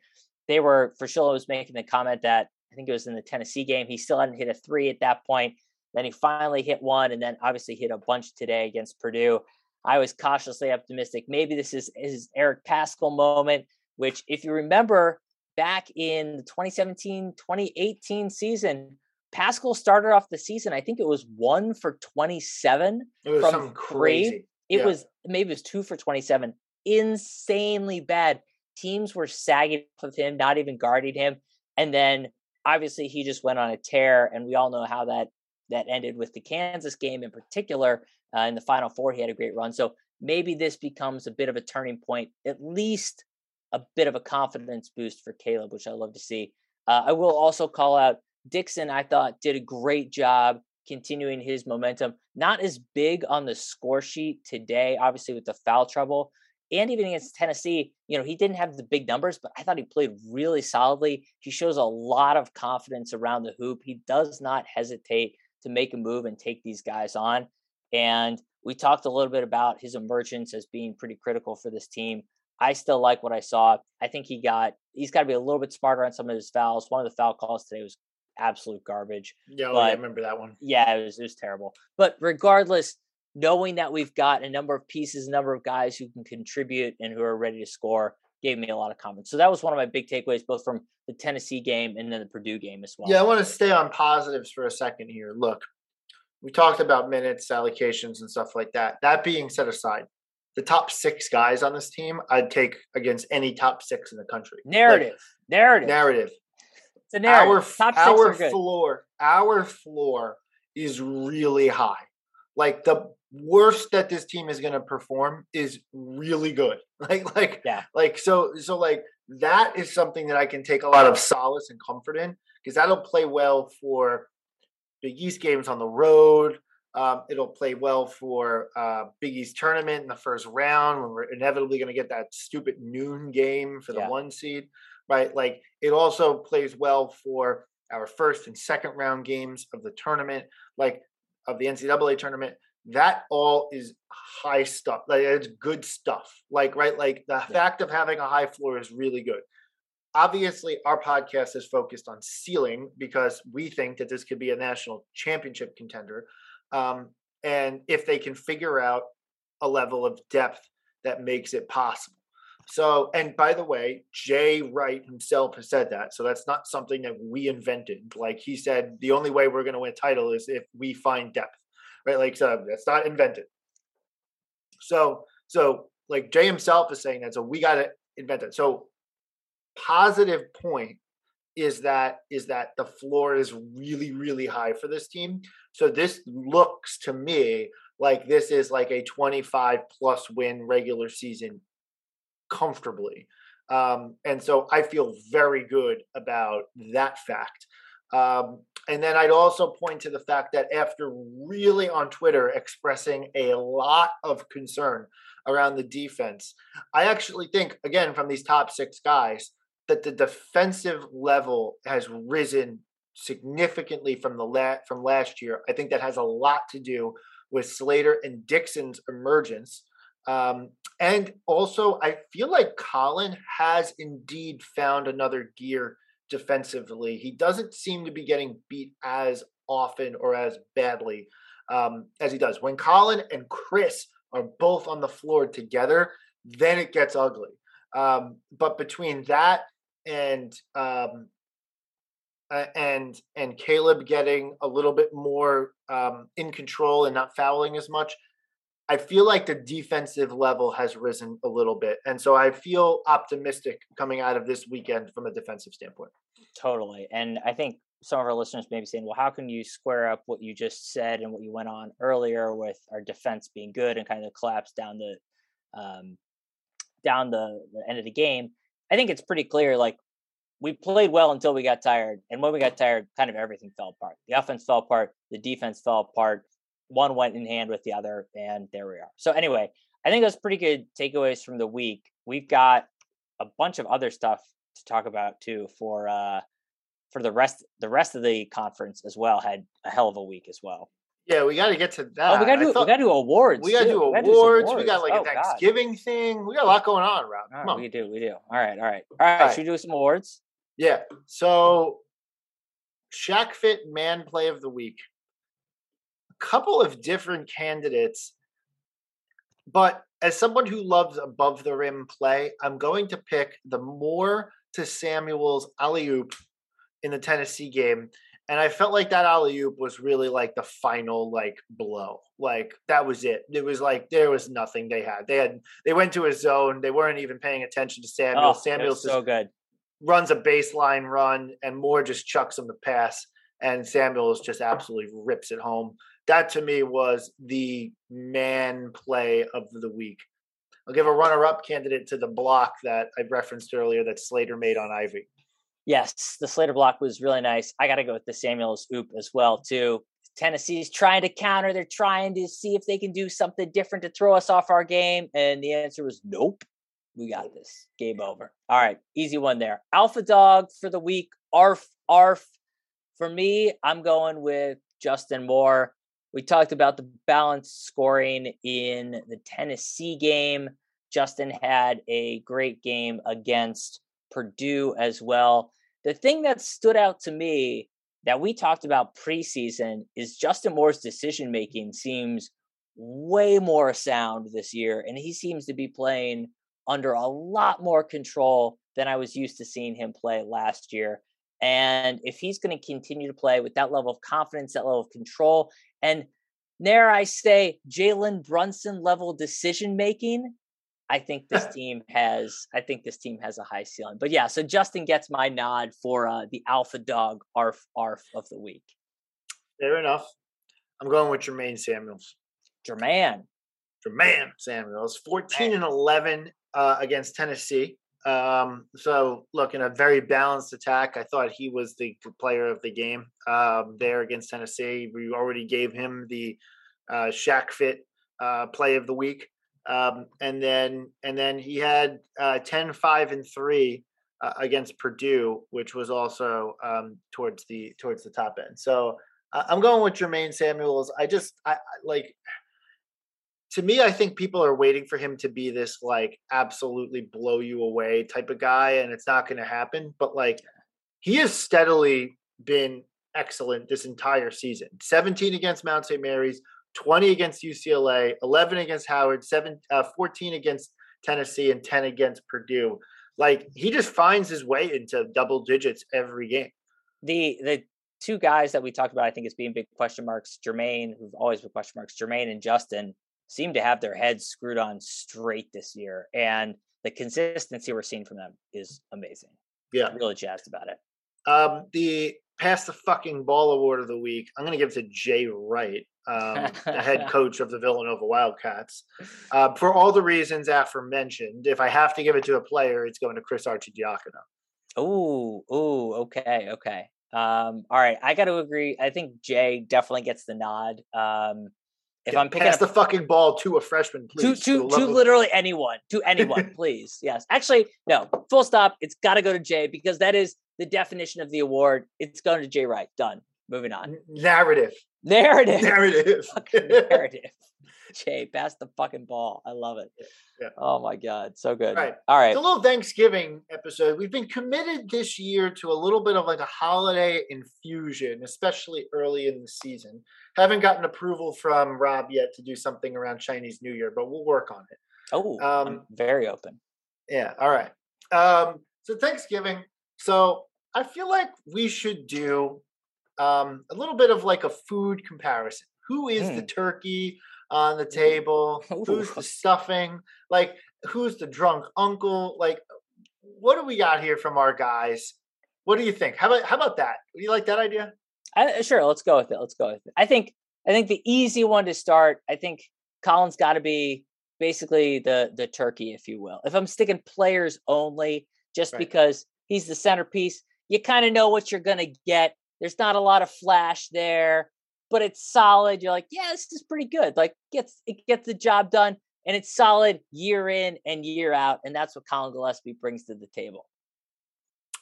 they were, Fraschilla was making the comment that I think it was in the Tennessee game, he still hadn't hit a three at that point. Then he finally hit one and then obviously hit a bunch today against Purdue. I was cautiously optimistic. Maybe this is his Eric Paschall moment, which, if you remember back in the 2017 2018 season, Paschall started off the season, I think it was one for 27 it was from crazy. It Yeah. was maybe it was two for 27. Insanely bad. Teams were sagging off of him, not even guarding him. And then obviously he just went on a tear, and we all know how that that ended with the Kansas game in particular. Uh, in the Final Four, he had a great run. So maybe this becomes a bit of a turning point, at least a bit of a confidence boost for Caleb, which I love to see. Uh, I will also call out Dixon. I thought did a great job continuing his momentum. Not as big on the score sheet today, obviously with the foul trouble, and even against Tennessee. You know he didn't have the big numbers, but I thought he played really solidly. He shows a lot of confidence around the hoop. He does not hesitate to make a move and take these guys on. And we talked a little bit about his emergence as being pretty critical for this team. I still like what I saw. I think he got he's got to be a little bit smarter on some of his fouls. One of the foul calls today was absolute garbage. Yeah, oh, yeah, I remember that one. Yeah, it was it was terrible. But regardless, knowing that we've got a number of pieces, a number of guys who can contribute and who are ready to score gave me a lot of confidence. So that was one of my big takeaways, both from the Tennessee game and then the Purdue game as well. Yeah, I want to stay on positives for a second here. Look, we talked about minutes, allocations, and stuff like that. That being set aside, the top six guys on this team, I'd take against any top six in the country. Like, Narrative. narrative. narrative. It's a narrative. Our our floor, our floor is really high. Like the worst that this team is going to perform is really good. Like like Yeah. like so so like that is something that I can take a lot of solace and comfort in because that'll play well for Big East games on the road. Um, it'll play well for uh, Big East tournament in the first round when we're inevitably going to get that stupid noon game for the Yeah. one seed, right? Like it also plays well for our first and second round games of the tournament, like of the NCAA tournament. That all is high stuff. Like it's good stuff. Like right, like the fact of having a high floor is really good obviously our podcast is focused on ceiling because we think that this could be a national championship contender um, and if they can figure out a level of depth that makes it possible. So and by the way jay wright himself has said that so that's not something that we invented. Like he said the only way we're going to win a title is if we find depth right? Like so that's not invented. So so like jay himself is saying that so we got to invent it. So positive point is that is that the floor is really really high for this team so this looks to me like this is like a 25 plus win regular season comfortably. Um, and so i feel very good about that fact. Um, and then i'd also point to the fact that after really on twitter expressing a lot of concern around the defense i actually think again from these top six guys that the defensive level has risen significantly from the la- from last year. I think that has a lot to do with Slater and Dixon's emergence. Um, and also, I feel like Colin has indeed found another gear defensively. He doesn't seem to be getting beat as often or as badly um, as he does. When Colin and Chris are both on the floor together, then it gets ugly. Um, but between that and um, uh, and and Caleb getting a little bit more um, in control and not fouling as much, I feel like the defensive level has risen a little bit, and so I feel optimistic coming out of this weekend from a defensive standpoint. Totally. And I think some of our listeners may be saying, well, how can you square up what you just said and what you went on earlier with our defense being good and kind of collapse down the um, down the, the end of the game? I think it's pretty clear. Like we played well until we got tired, and when we got tired, kind of everything fell apart. The offense fell apart, the defense fell apart. one went in hand with the other, and there we are. So anyway, I think that's pretty good takeaways from the week. We've got a bunch of other stuff to talk about too for uh for the rest the rest of the conference as well had a hell of a week as well. Yeah, we got to get to that. Oh, we got to do we got to do awards. We got to do, awards. We got like oh, a Thanksgiving God. thing. We got a lot going on, Rob. Come on. We do. We do. All right. All right. All right. All right. Should we do some awards? Yeah. So, Shaq Fit Man Play of the Week. A couple of different candidates, but as someone who loves above the rim play, I'm going to pick the Moore to Samuels alley oop in the Tennessee game and I felt like that alley oop was really like the final like blow. Like that was it. It was like there was nothing they had. They had they went to a zone. They weren't even paying attention to Samuel. Oh, Samuel so good. Runs a baseline run, and Moore just chucks him the pass, and Samuels just absolutely rips it home. That to me was the man play of the week. I'll give a runner-up candidate to the block that I referenced earlier that Slater made on Ivey. yes, the Slater block was really nice. I got to go with the Samuels oop as well too. Tennessee's trying to counter. They're trying to see if they can do something different to throw us off our game, and the answer was nope. We got this. Game over. All right, easy one there. Alpha dog for the week. Arf arf. For me, I'm going with Justin Moore. We talked about the balanced scoring in the Tennessee game. Justin had a great game against Purdue as well. The thing that stood out to me that we talked about preseason is Justin Moore's decision making seems way more sound this year, and he seems to be playing under a lot more control than I was used to seeing him play last year. And if he's going to continue to play with that level of confidence, that level of control, and dare I say, Jalen Brunson level decision making, I think this team has I think this team has a high ceiling. But yeah, so Justin gets my nod for uh, the alpha dog arf arf of the week. Fair enough. I'm going with Jermaine Samuels. Jermaine. Jermaine Samuels, 14 Man. and 11 uh, against Tennessee. Um, so look, in a very balanced attack, I thought he was the player of the game um, there against Tennessee. We already gave him the uh, Shaq Fit uh, play of the week. Um, and then and then he had uh, 10 5 and 3 uh, against Purdue which was also um, towards the towards the top end. So I'm going with Jermaine Samuels. I just I like to me I think people are waiting for him to be this like absolutely blow you away type of guy and it's not going to happen, but like he has steadily been excellent this entire season. 17 against Mount St. Mary's, 20 against UCLA, 11 against Howard, seven, uh, 14 against Tennessee, and 10 against Purdue. Like he just finds his way into double digits every game. The the two guys that we talked about, I think, as being big question marks, Jermaine, who've always been question marks, Jermaine and Justin seem to have their heads screwed on straight this year. And the consistency we're seeing from them is amazing. Yeah. I'm really jazzed about it. Um, the pass the fucking ball award of the week. I'm going to give it to Jay Wright um, the head coach of the Villanova Wildcats. Uh, for all the reasons aforementioned, if I have to give it to a player, it's going to Chris Arcidiacono. Oh, oh, okay, okay. Um, all right, I got to agree. I think Jay definitely gets the nod. Um, if I'm picking pass the fucking ball to a freshman, please. To to, to literally anyone, to anyone, please. Yes, actually, no. Full stop. It's got to go to Jay because that is the definition of the award. It's going to Jay Wright. Done. Moving on. Narrative. Narrative. Narrative. narrative. Jay, pass the fucking ball. I love it. Yeah. Oh my God. So good. All right. All right. It's a little Thanksgiving episode. We've been committed this year to a little bit of like a holiday infusion, especially early in the season. Haven't gotten approval from Rob yet to do something around Chinese New Year, but we'll work on it. Oh, um, very open. Yeah. All right. Um, so Thanksgiving. So I feel like we should do um, a little bit of like a food comparison. Who is mm. the turkey on the table? Ooh. Who's the stuffing? Like, who's the drunk uncle? Like, what do we got here from our guys? What do you think? How about how about that? Do you like that idea? I, sure, let's go with it. Let's go with it. I think I think the easy one to start. I think Colin's got to be basically the the turkey, if you will. If I'm sticking players only, just right. because he's the centerpiece, you kind of know what you're gonna get. There's not a lot of flash there. But it's solid. You're like, yeah, this is pretty good. Like gets it gets the job done, and it's solid year in and year out, and that's what Colin Gillespie brings to the table.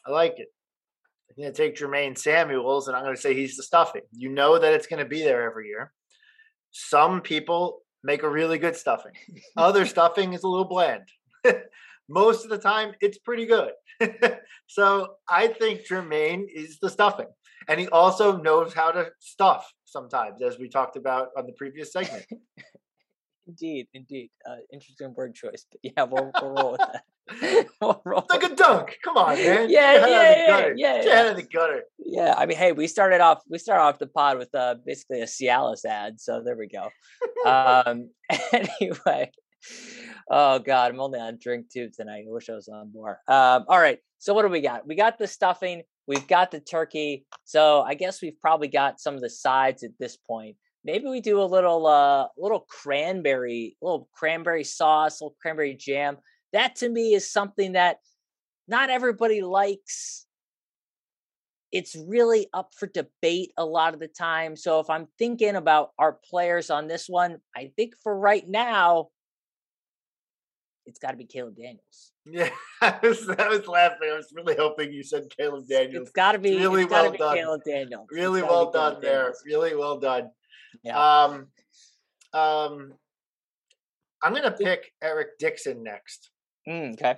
I like it. I'm going to take Jermaine Samuels, and I'm going to say he's the stuffing. You know that it's going to be there every year. Some people make a really good stuffing. Other stuffing is a little bland. Most of the time, it's pretty good. so I think Jermaine is the stuffing. And he also knows how to stuff sometimes, as we talked about on the previous segment. indeed, indeed. Uh, interesting word choice. But yeah, we'll, we'll roll with that. we'll roll like a dunk. Come on, man. Yeah, yeah, yeah, yeah, yeah. Out of the gutter. Yeah, I mean, hey, we started off we started off the pod with uh, basically a Cialis ad, so there we go. um, anyway, oh god, I'm only on drink two tonight. I wish I was on more. Um, all right, so what do we got? We got the stuffing. We've got the turkey. So I guess we've probably got some of the sides at this point. Maybe we do a little uh little cranberry, little cranberry sauce, little cranberry jam. That to me is something that not everybody likes. It's really up for debate a lot of the time. So if I'm thinking about our players on this one, I think for right now, it's got to be Caleb Daniels. Yeah, I was, I was laughing. I was really hoping you said Caleb Daniels. It's got to be really well be done. Caleb Daniels. Really well done there. Daniels. Really well done. Yeah. Um, um, I'm gonna pick Eric Dixon next. Mm, okay.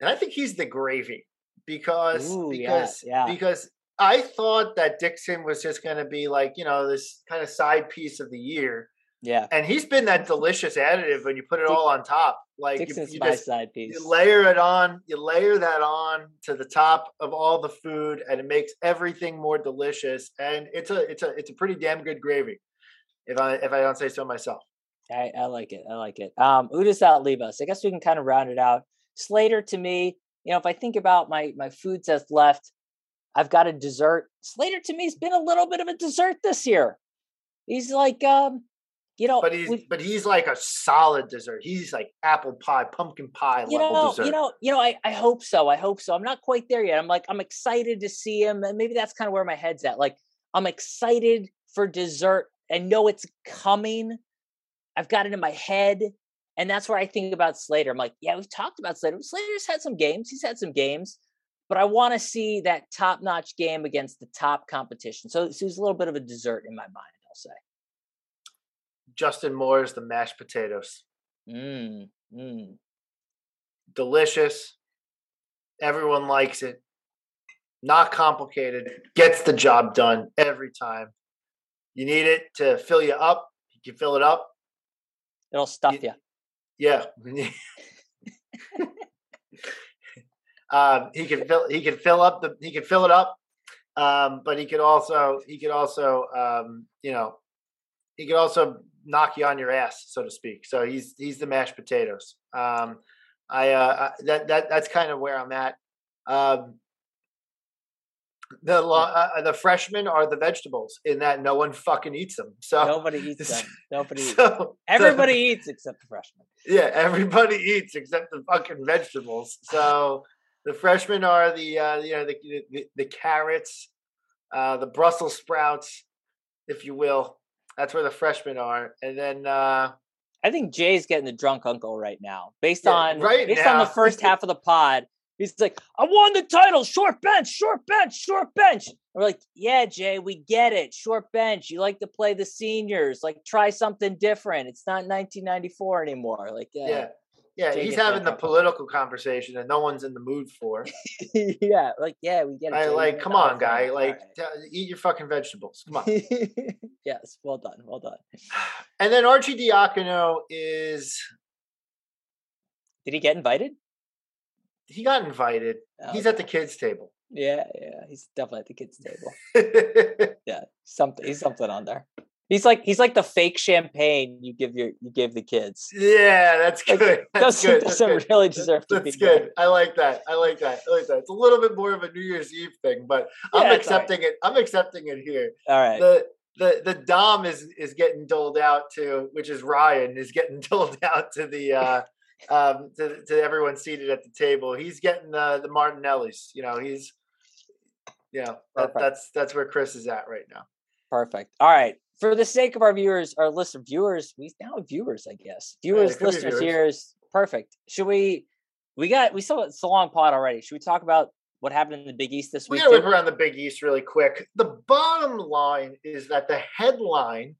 And I think he's the gravy because Ooh, because yeah, yeah. because I thought that Dixon was just going to be like you know this kind of side piece of the year, yeah. And he's been that delicious additive when you put it all on top. Like you, you just, side piece. You layer it on, you layer that on to the top of all the food, and it makes everything more delicious. And it's a it's a it's a pretty damn good gravy. If I if I don't say so myself. I, I like it. I like it. Um Udis leave us. I guess we can kind of round it out. Slater to me, you know, if I think about my my foods that's left, I've got a dessert. Slater to me has been a little bit of a dessert this year. He's like um you know, but he's we, but he's like a solid dessert. He's like apple pie, pumpkin pie you level know, dessert. You know, you know, I, I hope so. I hope so. I'm not quite there yet. I'm like I'm excited to see him, and maybe that's kind of where my head's at. Like I'm excited for dessert and know it's coming. I've got it in my head, and that's where I think about Slater. I'm like, yeah, we've talked about Slater. Slater's had some games. He's had some games, but I want to see that top notch game against the top competition. So, so he's a little bit of a dessert in my mind. I'll say. Justin Moore's the mashed potatoes. Mm, mm. Delicious. Everyone likes it. Not complicated. Gets the job done every time. You need it to fill you up. You can fill it up. It'll stuff you. you. Yeah. um, he can fill. He can fill up the. He can fill it up. Um, but he could also. He could also. Um, you know. He could also knock you on your ass, so to speak. So he's he's the mashed potatoes. Um, I uh, that that that's kind of where I'm at. Um, the uh, the freshmen are the vegetables in that no one fucking eats them. So nobody eats them. Nobody. So, everybody so, eats except the freshmen. Yeah, everybody eats except the fucking vegetables. So the freshmen are the uh, you know the the, the carrots, uh, the Brussels sprouts, if you will. That's where the freshmen are, and then uh, I think Jay's getting the drunk uncle right now, based yeah, on right based now. on the first half of the pod. He's like, I won the title, short bench, short bench, short bench. And we're like, yeah, Jay, we get it. Short bench. You like to play the seniors. Like, try something different. It's not 1994 anymore. Like, yeah. yeah. Yeah, he's having the political conversation that no one's in the mood for. yeah, like yeah, we get it. I, like, come oh, on, guy. Like, right. eat your fucking vegetables. Come on. yes, well done, well done. And then Arcidiacono is. Did he get invited? He got invited. Oh, he's okay. at the kids' table. Yeah, yeah, he's definitely at the kids' table. yeah, something. He's something on there. He's like he's like the fake champagne you give your you give the kids. Yeah, that's good. Like, that's doesn't, good. Doesn't that's really deserve that's, to that's be good. good. I like that. I like that. I like that. It's a little bit more of a New Year's Eve thing, but yeah, I'm accepting right. it. I'm accepting it here. All right. The the the dom is is getting doled out to, which is Ryan is getting doled out to the uh um to, to everyone seated at the table. He's getting the the Martinellis. You know, he's you know that, that's that's where Chris is at right now. Perfect. All right. For the sake of our viewers, our list of viewers, we now have viewers, I guess. Viewers, be listeners, viewers. viewers. Perfect. Should we? We got. We saw it's a long pod already. Should we talk about what happened in the Big East this We week? gotta too? whip around the Big East really quick. The bottom line is that the headline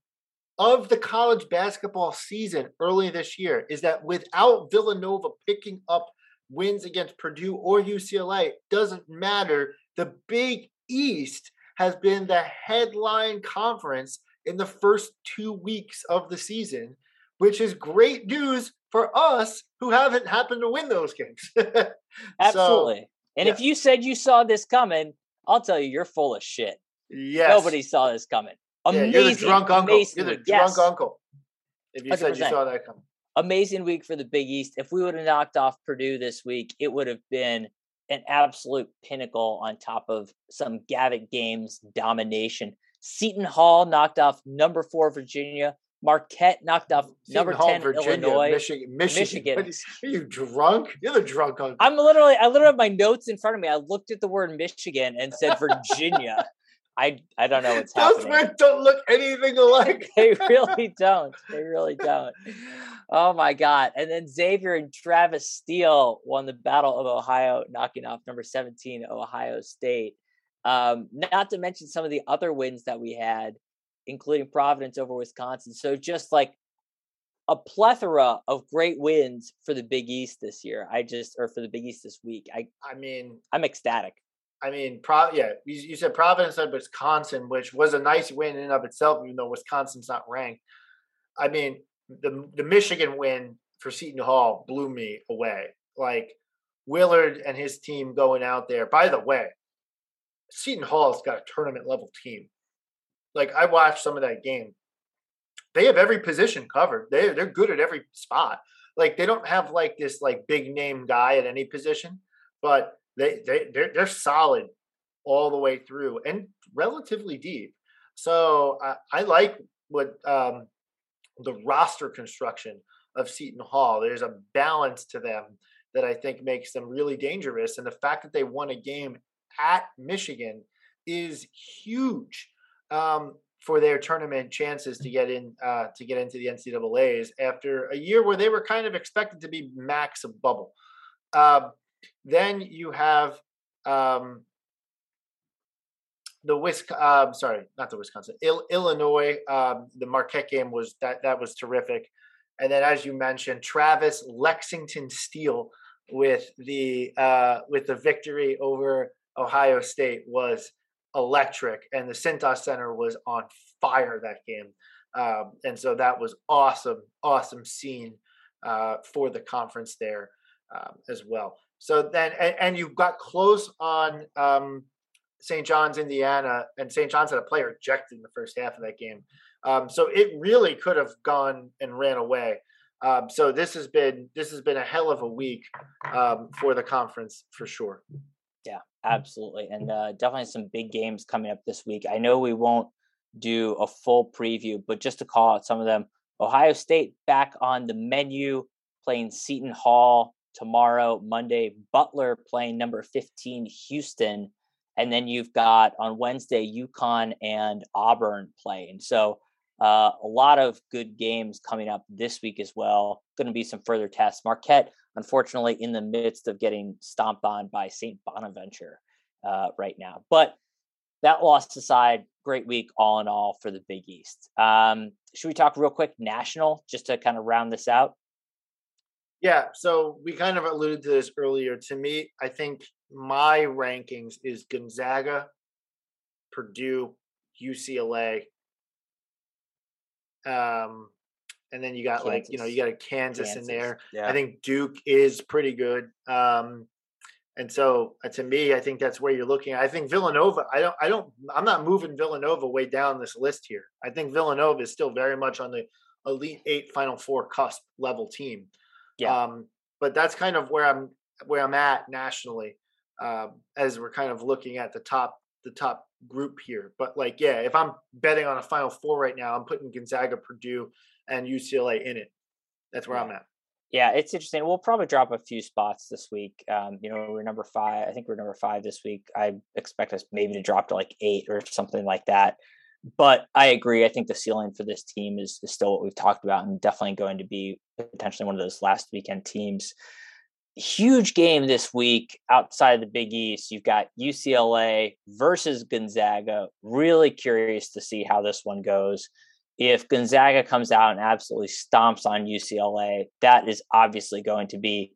of the college basketball season early this year is that without Villanova picking up wins against Purdue or UCLA, doesn't matter. The Big East has been the headline conference in the first two weeks of the season, which is great news for us who haven't happened to win those games. So, Absolutely. and if you said you saw this coming, I'll tell you, you're full of shit. yes. Nobody saw this coming. Yeah, Amazing, you're the drunk uncle. You're the week. drunk uncle. If you said you saw that coming. amazing week for the Big East. If we would have knocked off Purdue this week, it would have been an absolute pinnacle on top of some Gavitt games domination. Seton Hall knocked off number four Virginia. Marquette knocked off number Hall, ten Virginia, Illinois. Michigan, Michigan. Michigan. Are you drunk? You're the drunk. I'm literally, I literally have my notes in front of me. I looked at the word Michigan and said Virginia. I I don't know what's happening. Those happening. men don't look anything alike. they really don't. They really don't. Oh my God. And then Xavier and Travis Steele won the Battle of Ohio, knocking off number 17, Ohio State. Um, not to mention some of the other wins that we had, including Providence over Wisconsin. So just like a plethora of great wins for the Big East this year. I just, or for the Big East this week. I, I mean, I'm ecstatic. I mean, Pro, yeah, you, you said Providence and Wisconsin, which was a nice win in and of itself, even though Wisconsin's not ranked. I mean, the the Michigan win for Seton Hall blew me away. Like Willard and his team going out there. By the way, Seton Hall's got a tournament level team. Like I watched some of that game. They have every position covered. They they're good at every spot. Like they don't have like this like big name guy at any position, but they they they're, they're solid all the way through and relatively deep. So I, I like what um, the roster construction of Seton Hall. There's a balance to them that I think makes them really dangerous, and the fact that they won a game at Michigan is huge um, for their tournament chances to get in uh, to get into the NCAA's after a year where they were kind of expected to be max of bubble. Um, then you have um, the Wisc. Um, sorry, not the Wisconsin. Il- Illinois. Um, the Marquette game was that that was terrific. And then, as you mentioned, Travis Lexington Steele with the uh, with the victory over Ohio State was electric, and the Cintas Center was on fire that game. Um, and so that was awesome, awesome scene uh, for the conference there um, as well. So then, and, and you got close on um, St. John's, Indiana, and St. John's had a player ejected in the first half of that game. Um, so it really could have gone and ran away. Um, so this has been this has been a hell of a week um, for the conference for sure. Yeah, absolutely. And uh, definitely some big games coming up this week. I know we won't do a full preview, but just to call out some of them Ohio State back on the menu, playing Seton Hall tomorrow, Monday, Butler playing number 15, Houston. And then you've got on Wednesday, UConn and Auburn playing. So uh, a lot of good games coming up this week as well. Going to be some further tests. Marquette, unfortunately, in the midst of getting stomped on by St. Bonaventure uh, right now. But that loss aside, great week all in all for the Big East. Um, should we talk real quick national just to kind of round this out? Yeah, so we kind of alluded to this earlier. To me, I think my rankings is Gonzaga, Purdue, UCLA, um, and then you got like you know you got a Kansas, Kansas, in there. Yeah. I think Duke is pretty good. Um, and so uh, to me, I think that's where you're looking. I think Villanova. I don't. I don't. I'm not moving Villanova way down this list here. I think Villanova is still very much on the elite eight, Final Four cusp level team. Yeah. Um, but that's kind of where I'm where I'm at nationally um, as we're kind of looking at the top the top group here. But like, yeah, if I'm betting on a Final Four right now, I'm putting Gonzaga, Purdue, and UCLA in it. That's where I'm at. Yeah, it's interesting. We'll probably drop a few spots this week. Um, you know, we're number five. I think we're number five this week. I expect us maybe to drop to like eight or something like that. but I agree. I think the ceiling for this team is, is still what we've talked about, and definitely going to be potentially one of those last weekend teams. Huge game this week outside of the Big East. You've got UCLA versus Gonzaga. Really curious to see how this one goes. If Gonzaga comes out and absolutely stomps on UCLA, that is obviously going to be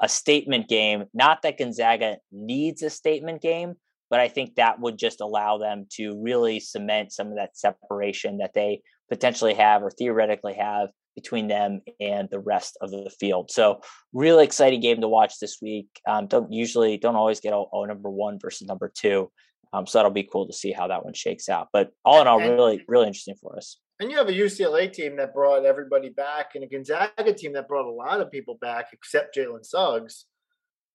a statement game. Not that Gonzaga needs a statement game, but I think that would just allow them to really cement some of that separation that they potentially have or theoretically have between them and the rest of the field. So really exciting game to watch this week. Um, don't usually don't always get a, a number one versus number two. Um, so that'll be cool to see how that one shakes out. But all in all, really, really interesting for us. And you have a UCLA team that brought everybody back, and a Gonzaga team that brought a lot of people back, except Jalen Suggs.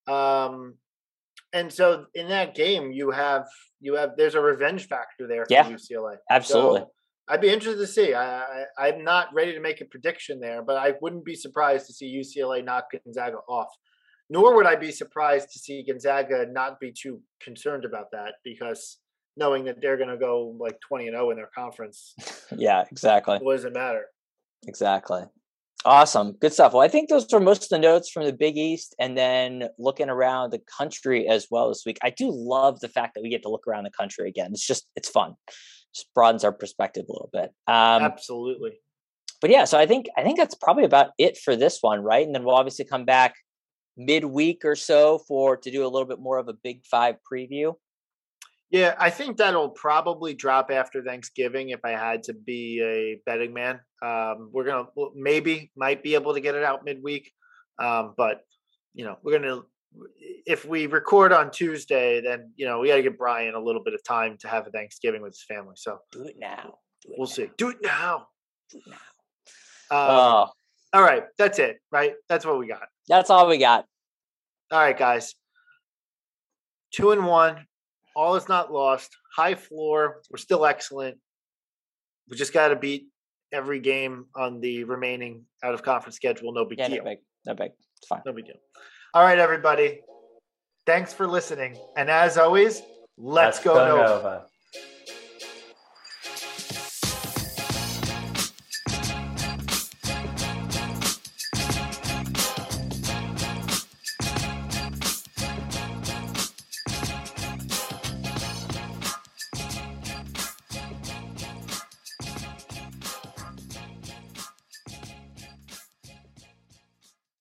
Um, and so in that game, you have you have there's a revenge factor there for yeah, UCLA. Absolutely. So I'd be interested to see. I, I am not ready to make a prediction there, but I wouldn't be surprised to see UCLA knock Gonzaga off. Nor would I be surprised to see Gonzaga not be too concerned about that because knowing that they're going to go like 20 and 0 in their conference. yeah, exactly. What does it matter? Exactly. Awesome. Good stuff. Well, I think those are most of the notes from the Big East and then looking around the country as well this week. I do love the fact that we get to look around the country again. It's just, it's fun. Just broadens our perspective a little bit. Um, Absolutely. But yeah, so I think, I think that's probably about it for this one, right? And then we'll obviously come back midweek or so for to do a little bit more of a Big Five preview. Yeah, I think that'll probably drop after Thanksgiving if I had to be a betting man. Um, we're gonna maybe might be able to get it out midweek, um, but you know we're gonna if we record on Tuesday, then you know we got to give Brian a little bit of time to have a Thanksgiving with his family. So do it now. Do it we'll now. see. Do it now. Do it now. Um, oh. All right, that's it. Right, that's what we got. That's all we got. All right, guys. Two and one all is not lost. High floor. We're still excellent. We just got to beat every game on the remaining out of conference schedule. No big yeah, deal. No big. No big. It's fine. No big deal. All right, everybody. Thanks for listening. And as always, let's, let's go, go Nova. Nova.